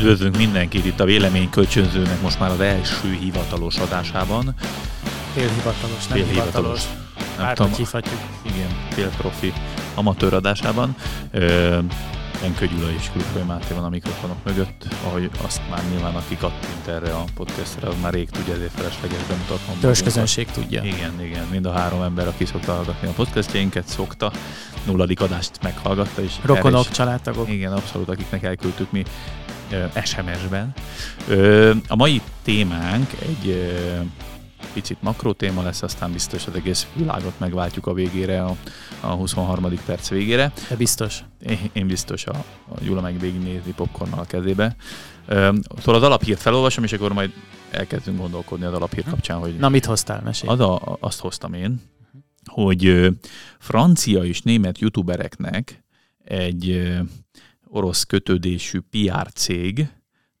Üdvözlünk mindenkit itt a Véleménykölcsönzőnek most már az első hivatalos adásában. Félhivatalos, nem Félhivatalos. hivatalos. Nem tudom, hívhatjuk. igen, félprofi amatőr adásában. Ö, Enköly Gyula és Krupkoly Máté van a mikrofonok mögött, ahogy azt már nyilván aki kattint erre a podcastre, az már rég tudja, ezért felesleges bemutatnom. Törzs közönség tudja. Igen, igen, mind a három ember, aki szokta hallgatni a podcastjainket, szokta, nulladik adást meghallgatta, és Rokonok, is- családtagok. igen, abszolút, akiknek elküldtük mi SMS-ben. A mai témánk egy picit makró téma lesz, aztán biztos az egész világot megváltjuk a végére, a, a 23. perc végére. De biztos. Én, én biztos a, a Gyula meg végignézi popcornnal a kezébe. Szóval az alaphírt felolvasom, és akkor majd elkezdünk gondolkodni az alaphír kapcsán, hogy Na, mit hoztál? Mesélj. az a, azt hoztam én, hogy francia és német youtubereknek egy orosz kötődésű PR cég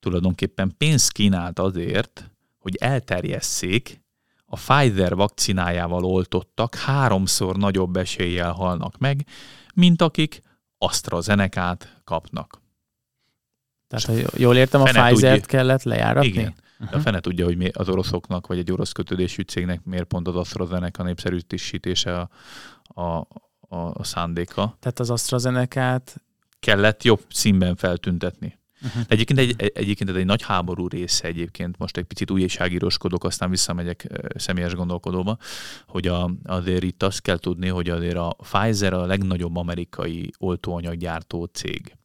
tulajdonképpen pénzt kínált azért, hogy elterjesszék a Pfizer vakcinájával oltottak háromszor nagyobb eséllyel halnak meg, mint akik AstraZeneca-t kapnak. Tehát, ha jól értem, a Pfizer-t kellett lejáratni? Igen. De a fene tudja, hogy mi az oroszoknak, vagy egy orosz kötődésű cégnek miért pont az AstraZeneca népszerűsítése a, a, a, a szándéka. Tehát az AstraZeneca-t Kellett jobb színben feltüntetni. uh-huh. Egyébként, egy, egyébként ez egy nagy háború része egyébként, most egy picit újságíróskodok, aztán visszamegyek személyes gondolkodóba, hogy a, azért itt azt kell tudni, hogy azért a Pfizer a legnagyobb amerikai oltóanyaggyártó cég.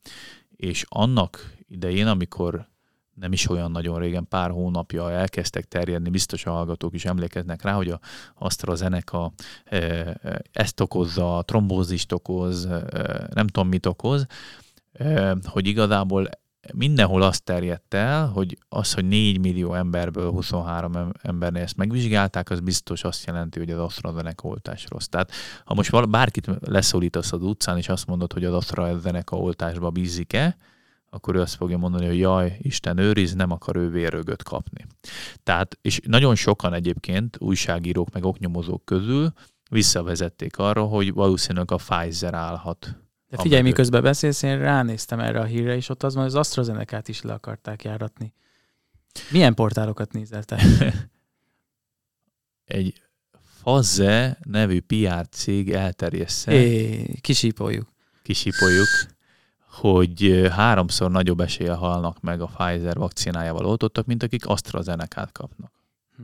És annak idején, amikor nem is olyan nagyon régen, pár hónapja elkezdtek terjedni, biztos a hallgatók is emlékeznek rá, hogy a AstraZeneca eh, eh, ezt okozza, trombózist okoz, eh, nem tudom mit okoz, hogy igazából mindenhol azt terjedt el, hogy az, hogy 4 millió emberből 23 em- embernél ezt megvizsgálták, az biztos azt jelenti, hogy az AstraZeneca oltás rossz. Tehát ha most bárkit leszólítasz az utcán, és azt mondod, hogy az AstraZeneca oltásba bízik-e, akkor ő azt fogja mondani, hogy jaj, Isten őriz, nem akar ő vérrögöt kapni. Tehát, és nagyon sokan egyébként, újságírók meg oknyomozók közül visszavezették arra, hogy valószínűleg a Pfizer állhat. De figyelj, Amögött. miközben beszélsz, én ránéztem erre a hírre, és ott az van, hogy az AstraZeneca-t is le akarták járatni. Milyen portálokat nézel te? Egy Faze nevű PR cég elterjessze, É, kisípoljuk. kisipoljuk, hogy háromszor nagyobb eséllyel halnak meg a Pfizer vakcinájával oltottak, mint akik AstraZeneca-t kapnak. Hm.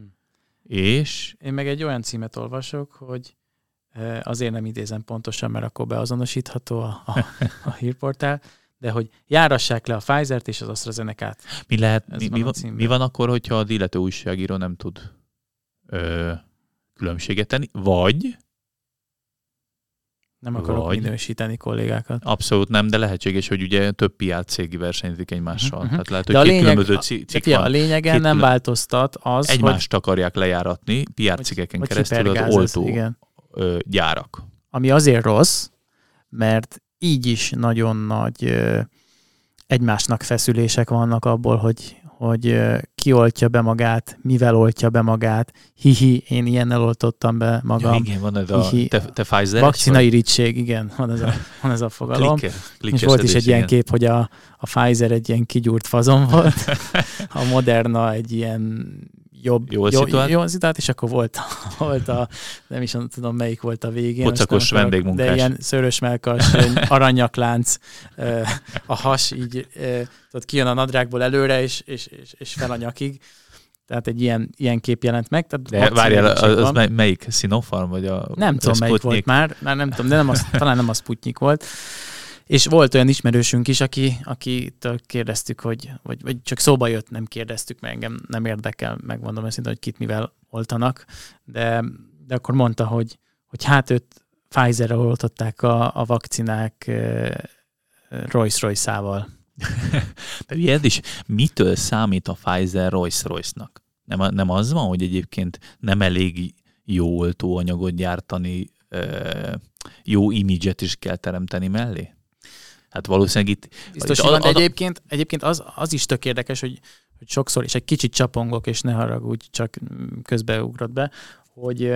És Én meg egy olyan címet olvasok, hogy azért nem idézem pontosan, mert akkor beazonosítható a, a, a hírportál, de hogy járassák le a Pfizer-t és az AstraZeneca-t. mi lehet, Ez mi, van mi, van, mi van akkor, hogyha az illető újságíró nem tud ö, különbséget tenni, vagy Nem akarok Vagy- minősíteni kollégákat. abszolút nem, de lehetséges, hogy ugye több PR cég versenyzik egymással. Mhm. Tehát lehet, De hogy a két lényeg- különböző De cikk fia, a van. lényegen Két nem külön- változtat az, Egymást akarják lejáratni hogy, cégeken hogy keresztül az oltó Igen. ö, gyárak. Ami azért rossz, mert így is nagyon nagy ö, egymásnak feszülések vannak abból, hogy, hogy ki oltja be magát, mivel oltja be magát. Hihi, én ilyennel oltottam be Ja, magam. igen, van ez a, Hihi. te, te Pfizer Vakcina irítség, igen, van ez a, van ez a fogalom. Klikker, És volt is egy ilyen igen. kép, hogy a, a Pfizer egy ilyen kigyúrt fazon volt, a Moderna egy ilyen jobb, Jól jó, szituált? jól szituált, és akkor volt, volt a, nem is tudom melyik volt a végén. nem akarok, vendégmunkás. De ilyen szőrös melkas, aranyaklánc, a has így, tudod, kijön a nadrágból előre, és, és, és, és fel a nyakig. Tehát egy ilyen, ilyen kép jelent meg. Tehát De várjál, az, az mely- melyik? Sinopharm? Vagy a Nem tudom, melyik volt már, már nem tudom, de nem az, talán nem a Sputnik volt. És volt olyan ismerősünk is, aki, akitől kérdeztük, hogy, vagy, vagy csak szóba jött, nem kérdeztük meg, engem nem érdekel, megmondom őszintén, hogy kit mivel oltanak, de, de akkor mondta, hogy, hogy hát őt Pfizer-re oltották a, a vakcinák Rolls-Royce-ával. De ez is mitől számít a Pfizer Rolls-Royce-nak? Nem, nem az van, hogy egyébként nem elég jó oltóanyagot gyártani, jó imidzset is kell teremteni mellé? Hát valószínűleg itt... Biztos, itt van, de ad- egyébként, egyébként az, az is tök érdekes, hogy, hogy sokszor, és egy kicsit csapongok, és ne haragudj, csak közbeugrott be, hogy,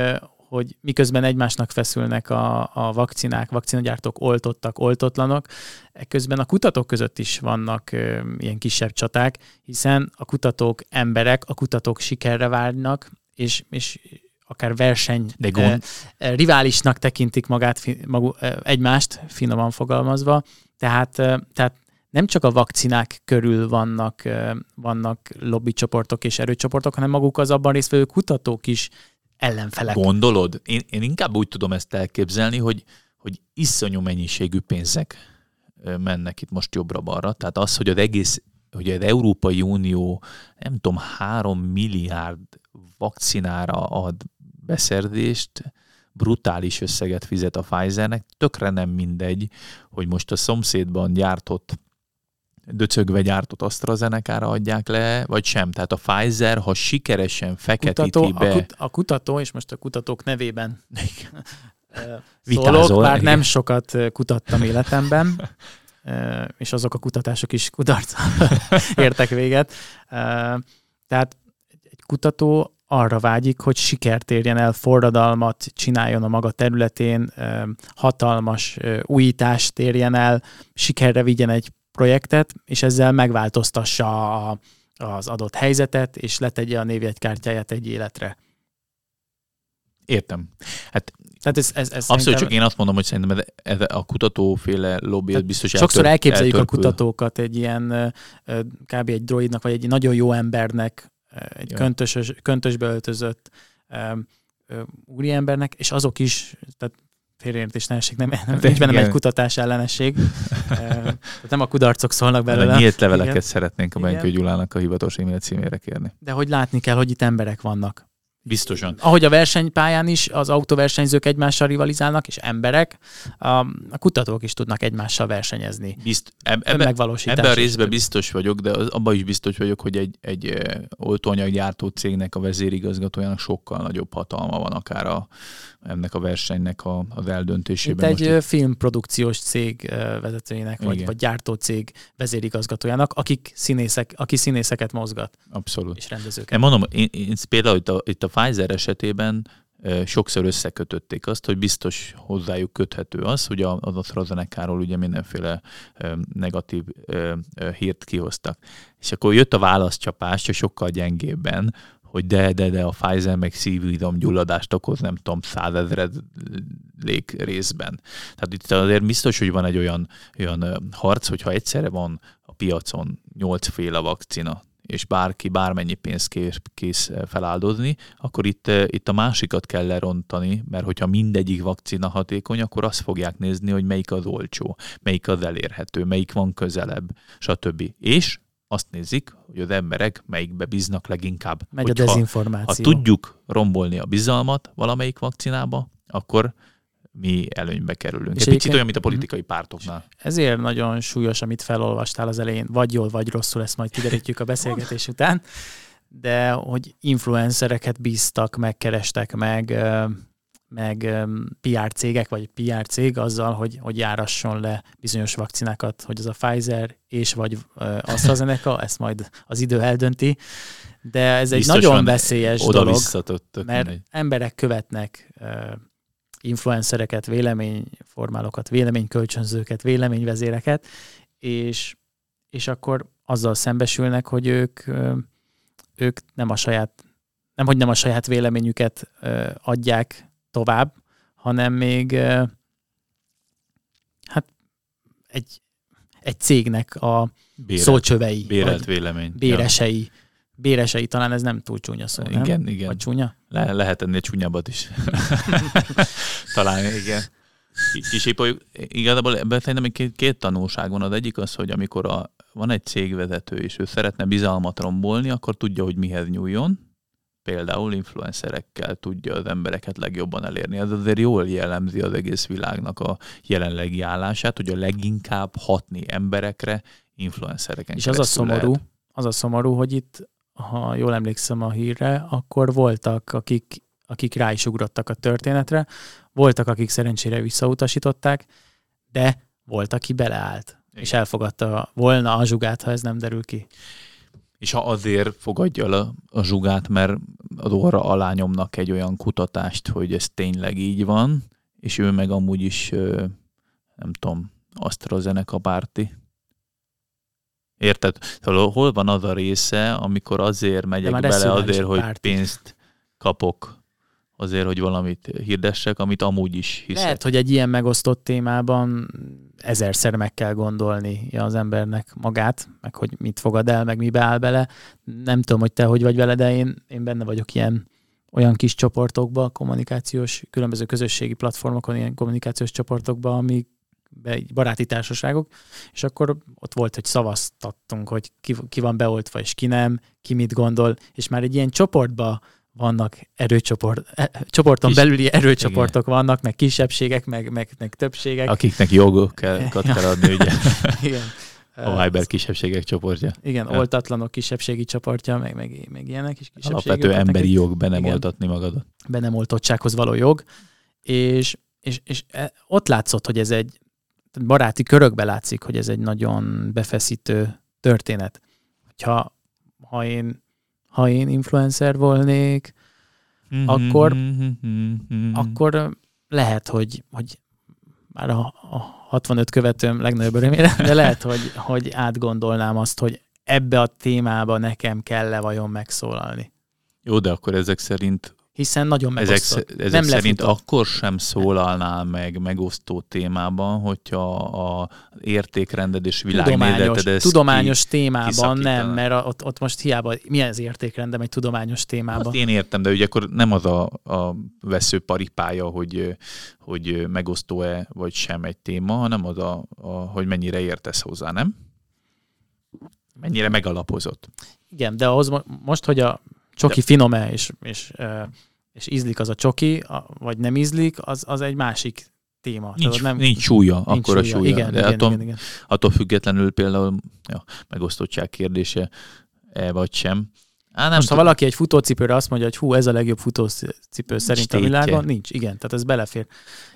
hogy miközben egymásnak feszülnek a, a vakcinák, vakcinagyártók oltottak, oltotlanok, ekközben a kutatók között is vannak ö, ilyen kisebb csaták, hiszen a kutatók emberek, a kutatók sikerre várnak, és, és akár verseny De gond... eh, riválisnak tekintik magát, magu, eh, egymást, finoman fogalmazva. Tehát, eh, tehát nem csak a vakcinák körül vannak, vannak lobbycsoportok és erőcsoportok, hanem maguk az abban résztvevő kutatók is ellenfelek. Gondolod? Én, én inkább úgy tudom ezt elképzelni, hogy, hogy iszonyú mennyiségű pénzek mennek itt most jobbra-balra. Tehát az, hogy az egész, hogy az Európai Unió, nem tudom, három milliárd vakcinára ad beszerzést, brutális összeget fizet a Pfizernek, tökre nem mindegy, hogy most a szomszédban gyártott döcögve gyártott AstraZeneca-ra adják le, vagy sem. Tehát a Pfizer, ha sikeresen feketíti kutató, be... a, kut, a kutató, és most a kutatók nevében szólok, bár nem sokat kutattam életemben, és azok a kutatások is kudarccal értek véget. Eh, Tehát egy kutató arra vágyik, hogy sikert érjen el, forradalmat csináljon a maga területén, hatalmas újítást érjen el, sikerre vigyen egy projektet, és ezzel megváltoztassa a, az adott helyzetet, és letegye a névjegykártyáját egy életre. Értem. Tehát ez, ez, ez Abszolút, szerintem- csak én azt mondom, hogy szerintem ez, a kutatóféle lobby Tehát biztos Sokszor eltör- elképzeljük a eltörpül. kutatókat egy ilyen kb. egy droidnak, vagy egy nagyon jó embernek, egy Ja. köntös, köntösbe öltözött úriembernek, és azok is, tehát félreértés ne essék, nem, nem De nincs bennem igen. egy kutatás ellenesség. Tehát nem a kudarcok szólnak belőle. a nyílt leveleket Igen. szeretnénk a. Benkő Gyulának a hivatalos e-mail címére kérni. De hogy látni kell, hogy itt emberek vannak. Biztosan. Ahogy a versenypályán is az autóversenyzők egymással rivalizálnak, és emberek, a, kutatók is tudnak egymással versenyezni. Bizt, eb, ebbe, ebben a és részben biztos vagyok, de az, abban is biztos vagyok, hogy egy, egy oltóanyaggyártó cégnek a vezérigazgatójának sokkal nagyobb hatalma van akár a, ennek a versenynek a, az Itt eldöntésében. egy Most filmprodukciós cég vezetőjének, vagy, Igen. vagy gyártócég vezérigazgatójának, akik színészek, aki színészeket mozgat, itt abszolút. és rendezőket. Én mondom, én, én például itt a, itt a Pfizer esetében sokszor összekötötték azt, hogy biztos hozzájuk köthető az, hogy az AstraZeneca-ról ugye mindenféle negatív hírt kihoztak. És akkor jött a válaszcsapás, csak sokkal gyengébben, hogy de, de, de a Pfizer meg szívügyom gyulladást okoz, nem tudom, százezredlék részben. Tehát itt azért biztos, hogy van egy olyan, olyan harc, hogyha egyszerre van a piacon nyolcféle vakcina, és bárki bármennyi pénzt kész, kész feláldozni, akkor itt, eh, itt a másikat kell lerontani, mert hogyha mindegyik vakcina hatékony, akkor azt fogják nézni, hogy melyik az olcsó, melyik az elérhető, melyik van közelebb, stb. És azt nézik, hogy az emberek melyikbe bíznak leginkább. Megy a Hogyha- ha dezinformáció. tudjuk rombolni a bizalmat valamelyik vakcinába, akkor mi előnybe kerülünk. És Egy picit olyan, mint a politikai pártoknál. Ezért nagyon súlyos, amit felolvastál az elején, vagy jól, vagy rosszul, ezt majd kiderítjük a beszélgetés után, de hogy influencereket bíztak, megkerestek meg, meg PR cégek, vagy PR cég azzal, hogy, hogy járasson le bizonyos vakcinákat, hogy az a Pfizer és vagy AstraZeneca, ezt majd az idő eldönti, de ez egy Biztos nagyon veszélyes dolog, mert mindegy. emberek követnek influencereket, véleményformálókat, véleménykölcsönzőket, véleményvezéreket, és, és akkor azzal szembesülnek, hogy ők, ők nem a saját, nem hogy nem a saját véleményüket adják tovább, hanem még hát egy, egy cégnek a Bérelt, szócsövei, bérelt vélemény. béresei, béresei, talán ez nem túl csúnya szó, nem? Igen, igen. Vagy csúnya? Le, lehet ennél csúnyabbat is. Talán igen. Kisipoljuk. Igazából ebben szerintem két, két tanulság van. Az egyik az, hogy amikor a, van egy cégvezető, és ő szeretne bizalmat rombolni, akkor tudja, hogy mihez nyúljon. Például influencerekkel tudja az embereket legjobban elérni. Ez azért jól jellemzi az egész világnak a jelenlegi állását, hogy a leginkább hatni emberekre influencereken És az a szomorú, lehet. az a szomorú, hogy itt, ha jól emlékszem a hírre, akkor voltak, akik, akik rá is ugrottak a történetre, voltak, akik szerencsére visszautasították, de volt, aki beleállt, Igen. és elfogadta volna a zsugát, ha ez nem derül ki. És ha azért fogadja el a, a zsugát, mert az orra alá nyomnak egy olyan kutatást, hogy ez tényleg így van, és ő meg amúgy is, nem tudom, AstraZeneca párti. Érted? Szóval hol van az a része, amikor azért megyek bele, azért, hogy pénzt kapok, azért, hogy valamit hirdessek, amit amúgy is hiszek. Lehet, hogy egy ilyen megosztott témában ezerszer meg kell gondolni az embernek magát, meg hogy mit fogad el, meg mi beáll bele. Nem tudom, hogy te hogy vagy vele, de én, én benne vagyok ilyen olyan kis csoportokba, kommunikációs, különböző közösségi platformokon, ilyen kommunikációs csoportokba, ami be, baráti társaságok, és akkor ott volt, hogy szavaztattunk, hogy ki, ki van beoltva, és ki nem, ki mit gondol, és már egy ilyen csoportba vannak erőcsoport, e, csoporton Kis- belüli erőcsoportok vannak, meg kisebbségek, meg, meg, meg többségek. Akiknek jogokat kell adni, ugye? Igen. A Viber kisebbségek csoportja. Igen, Ja. oltatlanok kisebbségi csoportja, meg, meg, meg ilyenek is kisebbségi. Alapvető oktatnak, emberi hogy jog be nem Igen. oltatni magadat. be nem oltottsághoz való jog, és, és, és e- ott látszott, hogy ez egy baráti körökbe látszik, hogy ez egy nagyon befeszítő történet. Hogyha ha én, ha én influencer volnék, Akkor- Mhm. akkor lehet, hogy, hogy már a, a 65 követőm legnagyobb örömére, de lehet, hogy, hogy átgondolnám azt, hogy ebbe a témába nekem kell-e vajon megszólalni. Jó, de akkor ezek szerint, Hiszen nagyon ezek, megosztott. sz- ezek Nem szerint lefutott. akkor sem szólalnál meg megosztó témában, hogyha a értékrended és világnézeted ez tudományos témában kiszakítaná. nem, mert ott, ott most hiába, milyen az értékrendem egy tudományos Azt témában. én értem, de ugye akkor nem az a, a veszőparipája, hogy, hogy megosztó-e vagy sem egy téma, hanem az, a, a, hogy mennyire értesz hozzá, nem? Mennyire megalapozott. Igen, de ahhoz mo- most, hogy a csoki finom-e, és, és, és ízlik az a csoki, a- vagy nem ízlik, az, az egy másik téma. Nincs, Tehát nem, nincs súlya, nincs akkor a súlya. Igen, de igen, attól, igen, igen. attól függetlenül például ja, megosztottság kérdése e vagy sem. Á, nem Most, ha tudom. valaki egy futócipőre azt mondja, hogy hú, ez a legjobb futócipő szerint a tétje. világon, nincs. Igen, tehát ez belefér.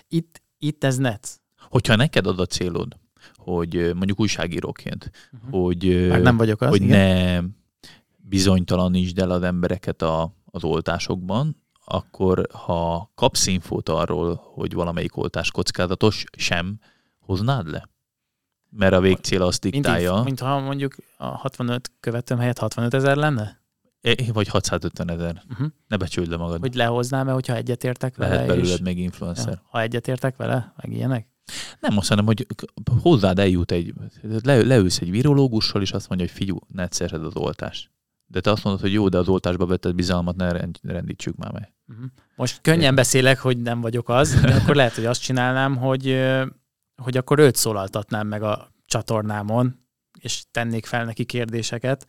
Itt, itt ez net. Hogyha neked ad a célod, hogy mondjuk újságíróként, Uh-huh. hogy, Már nem vagyok az, hogy igen. ne bizonytalanítsd el az embereket a, az oltásokban, akkor ha kapsz infót arról, hogy valamelyik oltás kockázatos, sem hoznád le? Mert a végcél azt diktálja, mint ha mondjuk a 65 követőm helyett 65 ezer lenne? Eh, vagy 650 ezer. Uh-huh. Ne becsüld le magad. Hogy lehoznám-e, hogyha egyetértek vele? Lehet belőled és, még influencer. ja, ha egyetértek vele, meg ilyenek? Nem azt mondom, hogy hozzád eljut egy, le, leülsz egy virológussal, és azt mondja, hogy figyú, ne szerzed az oltást. De te azt mondod, hogy jó, de az oltásba vetted bizalmat, ne rend- rendítsük már meg. Uh-huh. Most könnyen beszélek, hogy nem vagyok az, de akkor lehet, hogy azt csinálnám, hogy, hogy akkor őt szólaltatnám meg a csatornámon, és tennék fel neki kérdéseket,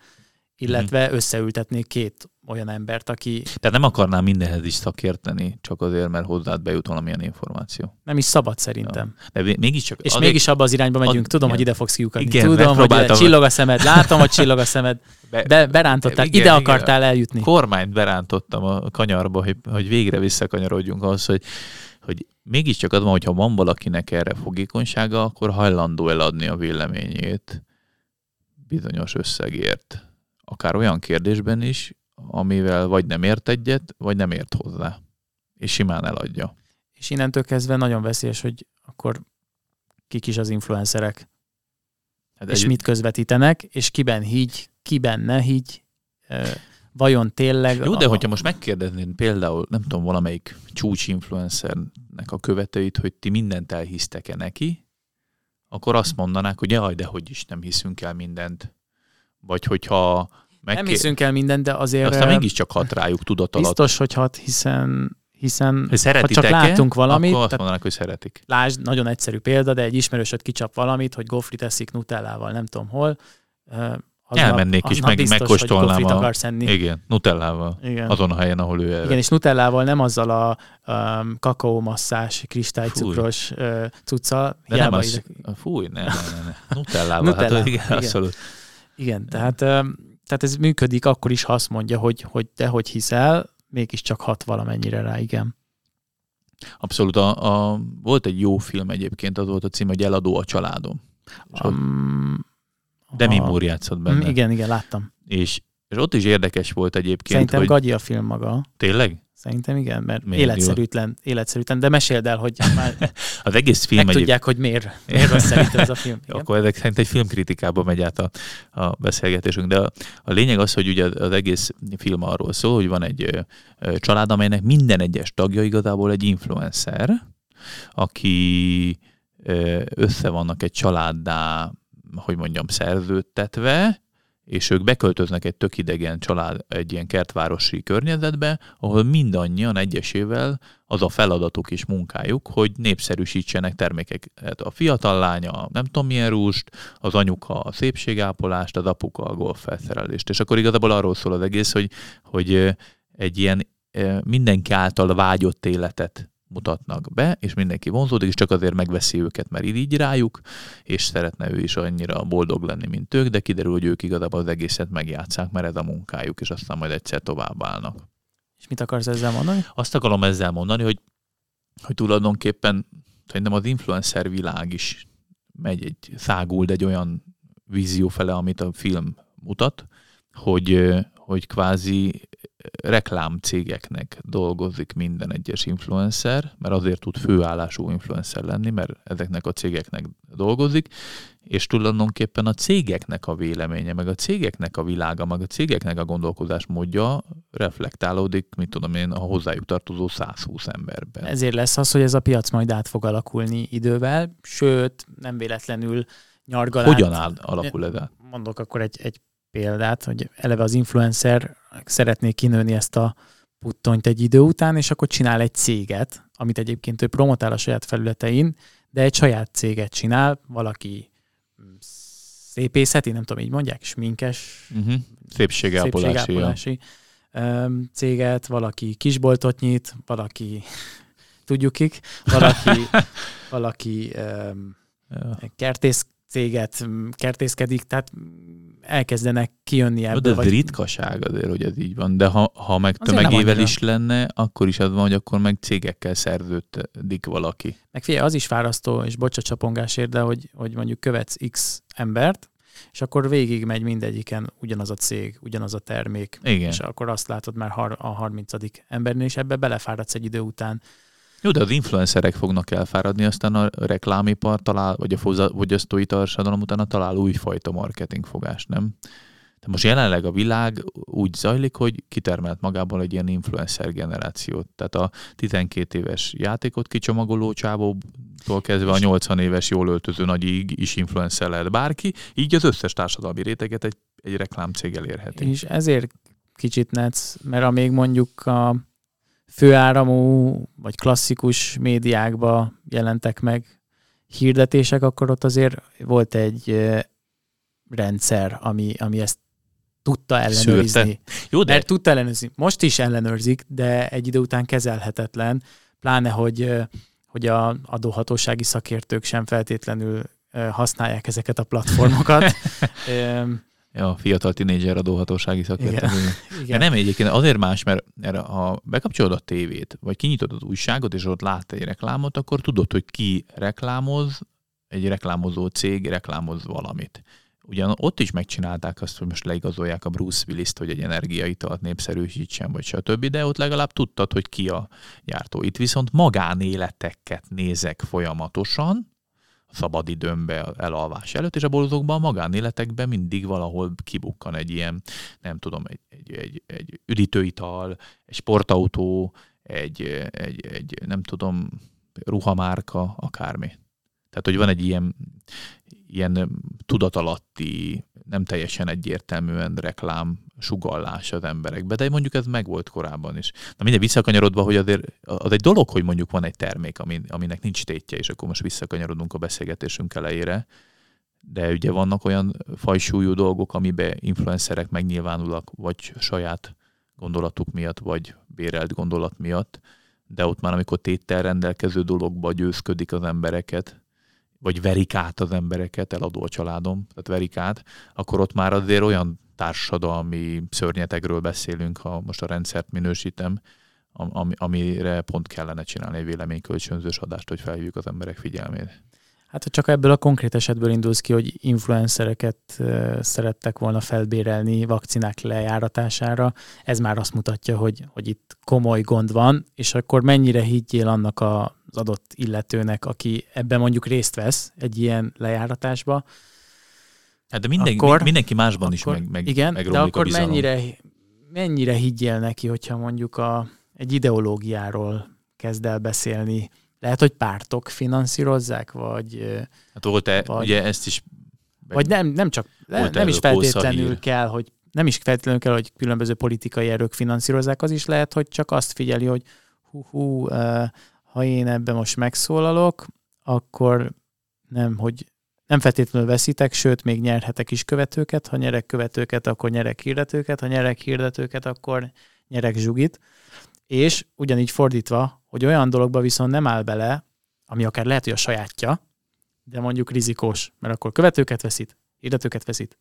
illetve Mhm. összeültetnék két olyan embert, aki Tehát nem akarnám mindenhez is szakérteni, csak azért, mert hozzád bejut valamilyen információ. nem is szabad szerintem. De vé- mégiscsak... És azért mégis abba az irányba megyünk. ad- Tudom, igen. hogy ide fogsz kiukadni. Igen, Tudom, hogy csillog a szemed. Látom, hogy csillog a szemed. be, Be, berántottál. Igen, ide igen. akartál eljutni. kormányt berántottam a kanyarba, hogy, hogy végre visszakanyarodjunk ahhoz, hogy, hogy mégiscsak az van, hogyha van valakinek erre fogékonysága, akkor hajlandó eladni a véleményét bizonyos összegért. Akár olyan kérdésben is, amivel vagy nem ért egyet, vagy nem ért hozzá. És simán eladja. És innentől kezdve nagyon veszélyes, hogy akkor kik is az influencerek, Hát és egy- mit közvetítenek, és kiben higgy, kiben ne higgy, vajon tényleg... Jó, de a- hogyha most megkérdeznéd például, nem tudom, valamelyik csúcs influencernek a követőit, hogy ti mindent elhisztek-e neki, akkor azt mondanák, hogy jaj, de hogy is nem hiszünk el mindent. Vagy hogyha Nem megké... hiszünk el mindent, de azért aztán mégiscsak hat rájuk tudat alatt. biztos, hogy hat, hiszen, hiszen ha csak látunk valamit, akkor azt tehát mondanák, hogy szeretik. lásd, nagyon egyszerű példa, de egy ismerősöd kicsap valamit, hogy gofri teszik nutellával, nem tudom hol. aznap- Elmennék is, meg- biztos, megkóstolnám hogy a- akarsz enni. Igen, nutellával. Igen. Azon a helyen, ahol ő elve. Igen, és nutellával nem azzal a um, kakaómasszás, kristálycukros uh, cuccal. de nem az, ide- fúj, ne, ne, ne, ne. Nutellával. Nutellával, hát, igen, igen. abszolút. Igen, tehát, tehát ez működik akkor is, ha azt mondja, hogy, hogy te hogy hiszel, mégiscsak hat valamennyire rá, igen. Abszolút. A, a, volt egy jó film egyébként, az volt a cím, hogy Eladó a családom. És Um, Demi Moore játszott Mm, benne. Igen, igen, láttam. És És ott is érdekes volt egyébként, Szerintem hogy... gagyi a film maga. Tényleg? Szerintem igen, mert Miért életszerűtlen, életszerűtlen, de meséld el, hogy már Az egész film meg egyéb... tudják, hogy miért, miért rossz ez a film. Igen? Akkor ezek szerint egy filmkritikába megy át a, a beszélgetésünk, de a, a lényeg az, hogy ugye az egész film arról szól, hogy van egy ö, ö, család, amelynek minden egyes tagja igazából egy influencer, aki ö, össze vannak egy családdá, hogy mondjam, szerződtetve, és ők beköltöznek egy tök idegen család, egy ilyen kertvárosi környezetbe, ahol mindannyian egyesével az a feladatuk és munkájuk, hogy népszerűsítsenek termékeket. A fiatal lánya nem tudom milyen rúst, az anyuka a szépségápolást, az apuka a golffelszerelést. És akkor igazából arról szól az egész, hogy, hogy egy ilyen mindenki által vágyott életet mutatnak be, és mindenki vonzódik, és csak azért megveszi őket, mert irigy rájuk, és szeretne ő is annyira boldog lenni, mint ők, de kiderül, hogy ők igazából az egészet megjátszák, mert ez a munkájuk, és aztán majd egyszer tovább állnak. És mit akarsz ezzel mondani? Azt akarom ezzel mondani, hogy, hogy tulajdonképpen szerintem az influencer világ is megy egy, száguld egy olyan vízió fele, amit a film mutat, hogy, hogy kvázi reklámcégeknek dolgozik minden egyes influencer, mert azért tud főállású influencer lenni, mert ezeknek a cégeknek dolgozik, és tulajdonképpen a cégeknek a véleménye, meg a cégeknek a világa, meg a cégeknek a gondolkodásmódja reflektálódik, mit tudom én, a hozzájuk tartozó 120 emberben. Ezért lesz az, hogy ez a piac majd át fog alakulni idővel, sőt, nem véletlenül nyargalát. Hogyan áll, alakul ez át? Mondok akkor egy, egy példát, hogy eleve az influencer szeretné kinőni ezt a puttonyt egy idő után, és akkor csinál egy céget, amit egyébként ő promotál a saját felületein, de egy saját céget csinál, valaki mm, szépészeti, nem tudom, így mondják, sminkes, Uh-huh. Szépségápolási. szépségápolási céget, valaki kisboltot nyit, valaki tudjuk kik, valaki, valaki Ja. kertész céget mm, kertészkedik, tehát elkezdenek kijönni ebből. de ez vagy ritkaság azért, hogy ez így van. De ha, ha meg Azért tömegével is lenne, akkor is az van, hogy akkor meg cégekkel szerződik valaki. Meg figyelj, az is fárasztó, és bocs a csapongásért, de hogy, hogy mondjuk követsz X embert, és akkor végig megy mindegyiken ugyanaz a cég, ugyanaz a termék, Igen. és akkor azt látod már har- a 30. embernél, és ebbe belefáradsz egy idő után. Jó, de az influencerek fognak elfáradni, aztán a reklámipar talál, vagy a fogyasztói társadalom utána talál újfajta marketingfogást, nem? De most jelenleg a világ úgy zajlik, hogy kitermelt magából egy ilyen influencer generációt. Tehát a 12 éves játékot kicsomagoló csávótól kezdve a 80 éves jól öltöző nagyig is influencer lehet bárki, így az összes társadalmi réteget egy, egy reklámcég elérheti. És ezért kicsit netsz, mert amíg mondjuk a főáramú vagy klasszikus médiákba jelentek meg hirdetések, akkor ott azért volt egy rendszer, ami, ami ezt tudta ellenőrizni. Jó, de Mert tudta ellenőrizni. Most is ellenőrzik, de egy idő után kezelhetetlen, pláne, hogy, hogy a adóhatósági szakértők sem feltétlenül használják ezeket a platformokat. Ja, fiatal tinédzser adóhatósági szakértő. Igen. Ja, nem egyébként azért más, mert, mert ha bekapcsolod a tévét, vagy kinyitod az újságot, és ott lát egy reklámot, akkor tudod, hogy ki reklámoz, egy reklámozó cég reklámoz valamit. Ugyan ott is megcsinálták azt, hogy most leigazolják a Bruce Willis-t, hogy egy energiaitalt népszerűsítsen, vagy stb., de ott legalább tudtad, hogy ki a gyártó. Itt viszont magánéleteket nézek folyamatosan, szabadidőmbe elalvás előtt, és a bolozokban, a magánéletekben mindig valahol kibukkan egy ilyen, nem tudom, egy, egy, egy, egy üdítőital, egy sportautó, egy, egy, egy, nem tudom, ruhamárka, akármi. Tehát, hogy van egy ilyen, ilyen tudatalatti, nem teljesen egyértelműen reklám sugallás az emberekbe, de mondjuk ez megvolt korábban is. Na minden visszakanyarodva, hogy azért az egy dolog, hogy mondjuk van egy termék, ami, aminek nincs tétje, és akkor most visszakanyarodunk a beszélgetésünk elejére, de ugye vannak olyan fajsúlyú dolgok, amiben influencerek megnyilvánulnak, vagy saját gondolatuk miatt, vagy bérelt gondolat miatt, de ott már amikor téttel rendelkező dologba győzködik az embereket, vagy verik át az embereket, eladó a családom, tehát verik át, akkor ott már azért olyan társadalmi szörnyetegről beszélünk, ha most a rendszert minősítem, ami, amire pont kellene csinálni egy véleménykölcsönzős adást, hogy felhívjuk az emberek figyelmét. Hát ha csak ebből a konkrét esetből indulsz ki, hogy influencereket szerettek volna felbérelni vakcinák lejáratására, ez már azt mutatja, hogy, hogy itt komoly gond van, és akkor mennyire higgyél annak az adott illetőnek, aki ebben mondjuk részt vesz egy ilyen lejáratásba. Hát de minden, akkor, mindenki másban akkor, is meg, meg Igen, de akkor a mennyire, mennyire higgyél neki, hogyha mondjuk a, egy ideológiáról kezd el beszélni, lehet, hogy pártok finanszírozzák, vagy... Hát volt-e, vagy, ugye ezt is... Vagy nem, nem csak, nem, nem is feltétlenül kell, hogy nem is feltétlenül kell, hogy különböző politikai erők finanszírozzák, az is lehet, hogy csak azt figyeli, hogy hú, hú ha én ebben most megszólalok, akkor nem, hogy nem feltétlenül veszítek, sőt, még nyerhetek is követőket. Ha nyerek követőket, akkor nyerek hirdetőket, ha nyerek hirdetőket, akkor nyerek zsugit. És ugyanígy fordítva, hogy olyan dologba viszont nem áll bele, ami akár lehet, hogy a sajátja, de mondjuk rizikós, mert akkor követőket veszít, hirdetőket veszít.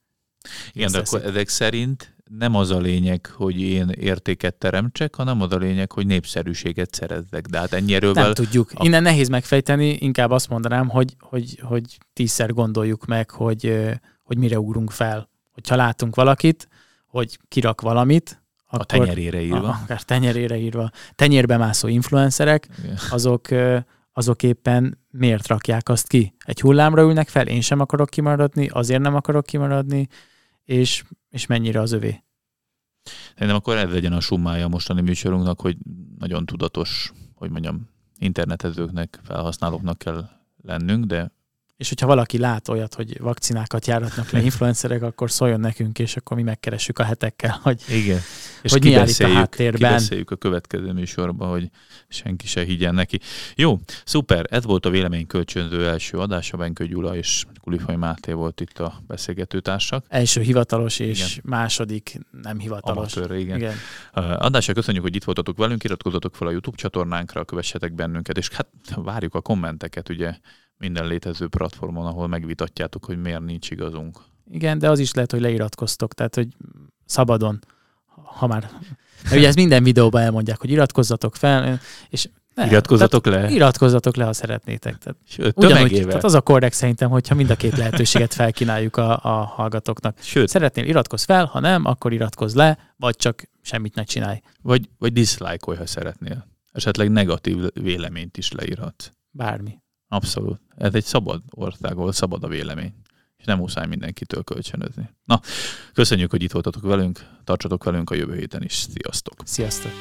Igen, de akkor ezek szerint nem az a lényeg, hogy én értéket teremtsek, hanem az a lényeg, hogy népszerűséget szerezzek. De hát ennyi erővel... Nem tudjuk. A... Innen nehéz megfejteni, inkább azt mondanám, hogy, hogy, hogy tízszer gondoljuk meg, hogy, hogy mire ugrunk fel. Hogyha látunk valakit, hogy kirak valamit, akkor, a tenyerére írva. Akár tenyerére írva. Tenyérbe mászó influencerek, azok, azok éppen miért rakják azt ki? Egy hullámra ülnek fel, én sem akarok kimaradni, azért nem akarok kimaradni, és, és mennyire az övé. Szerintem akkor ez legyen a summája a mostani műsorunknak, hogy nagyon tudatos, hogy mondjam, internetezőknek, felhasználóknak kell lennünk, de és hogyha valaki lát olyat, hogy vakcinákat járatnak le influencerek, akkor szóljon nekünk, és akkor mi megkeressük a hetekkel, hogy, Igen. És hogy mi áll itt a háttérben. Kibeszéljük a következő műsorban, hogy senki se higgyen neki. Jó, szuper, ez volt a vélemény kölcsönző első adása, Benkő Gyula és Kulifaj Máté volt itt a beszélgetőtársak. Első hivatalos és igen. második nem hivatalos. Amatőr, igen. igen. Adásra köszönjük, hogy itt voltatok velünk, iratkozzatok fel a YouTube csatornánkra, kövessetek bennünket, és hát várjuk a kommenteket, ugye minden létező platformon, ahol megvitatjátok, hogy miért nincs igazunk. Igen, de az is lehet, hogy leiratkoztok, tehát hogy szabadon, ha már... Mert ugye ez minden videóban elmondják, hogy iratkozzatok fel, és ne, iratkozzatok le? Iratkozzatok le, ha szeretnétek. Tehát, Sőt, ugyanúgy, tehát az a korrekt szerintem, hogyha mind a két lehetőséget felkínáljuk a, a hallgatóknak. Sőt. Szeretnél, iratkozz fel, ha nem, akkor iratkozz le, vagy csak semmit ne csinálj. Vagy, vagy dislike ha szeretnél. Esetleg negatív véleményt is leírhatsz. Bármi. Abszolút. Ez egy szabad ország, ahol szabad a vélemény. És nem muszáj mindenkitől kölcsönözni. Na, köszönjük, hogy itt voltatok velünk, tartsatok velünk a jövő héten is. Sziasztok! Sziasztok!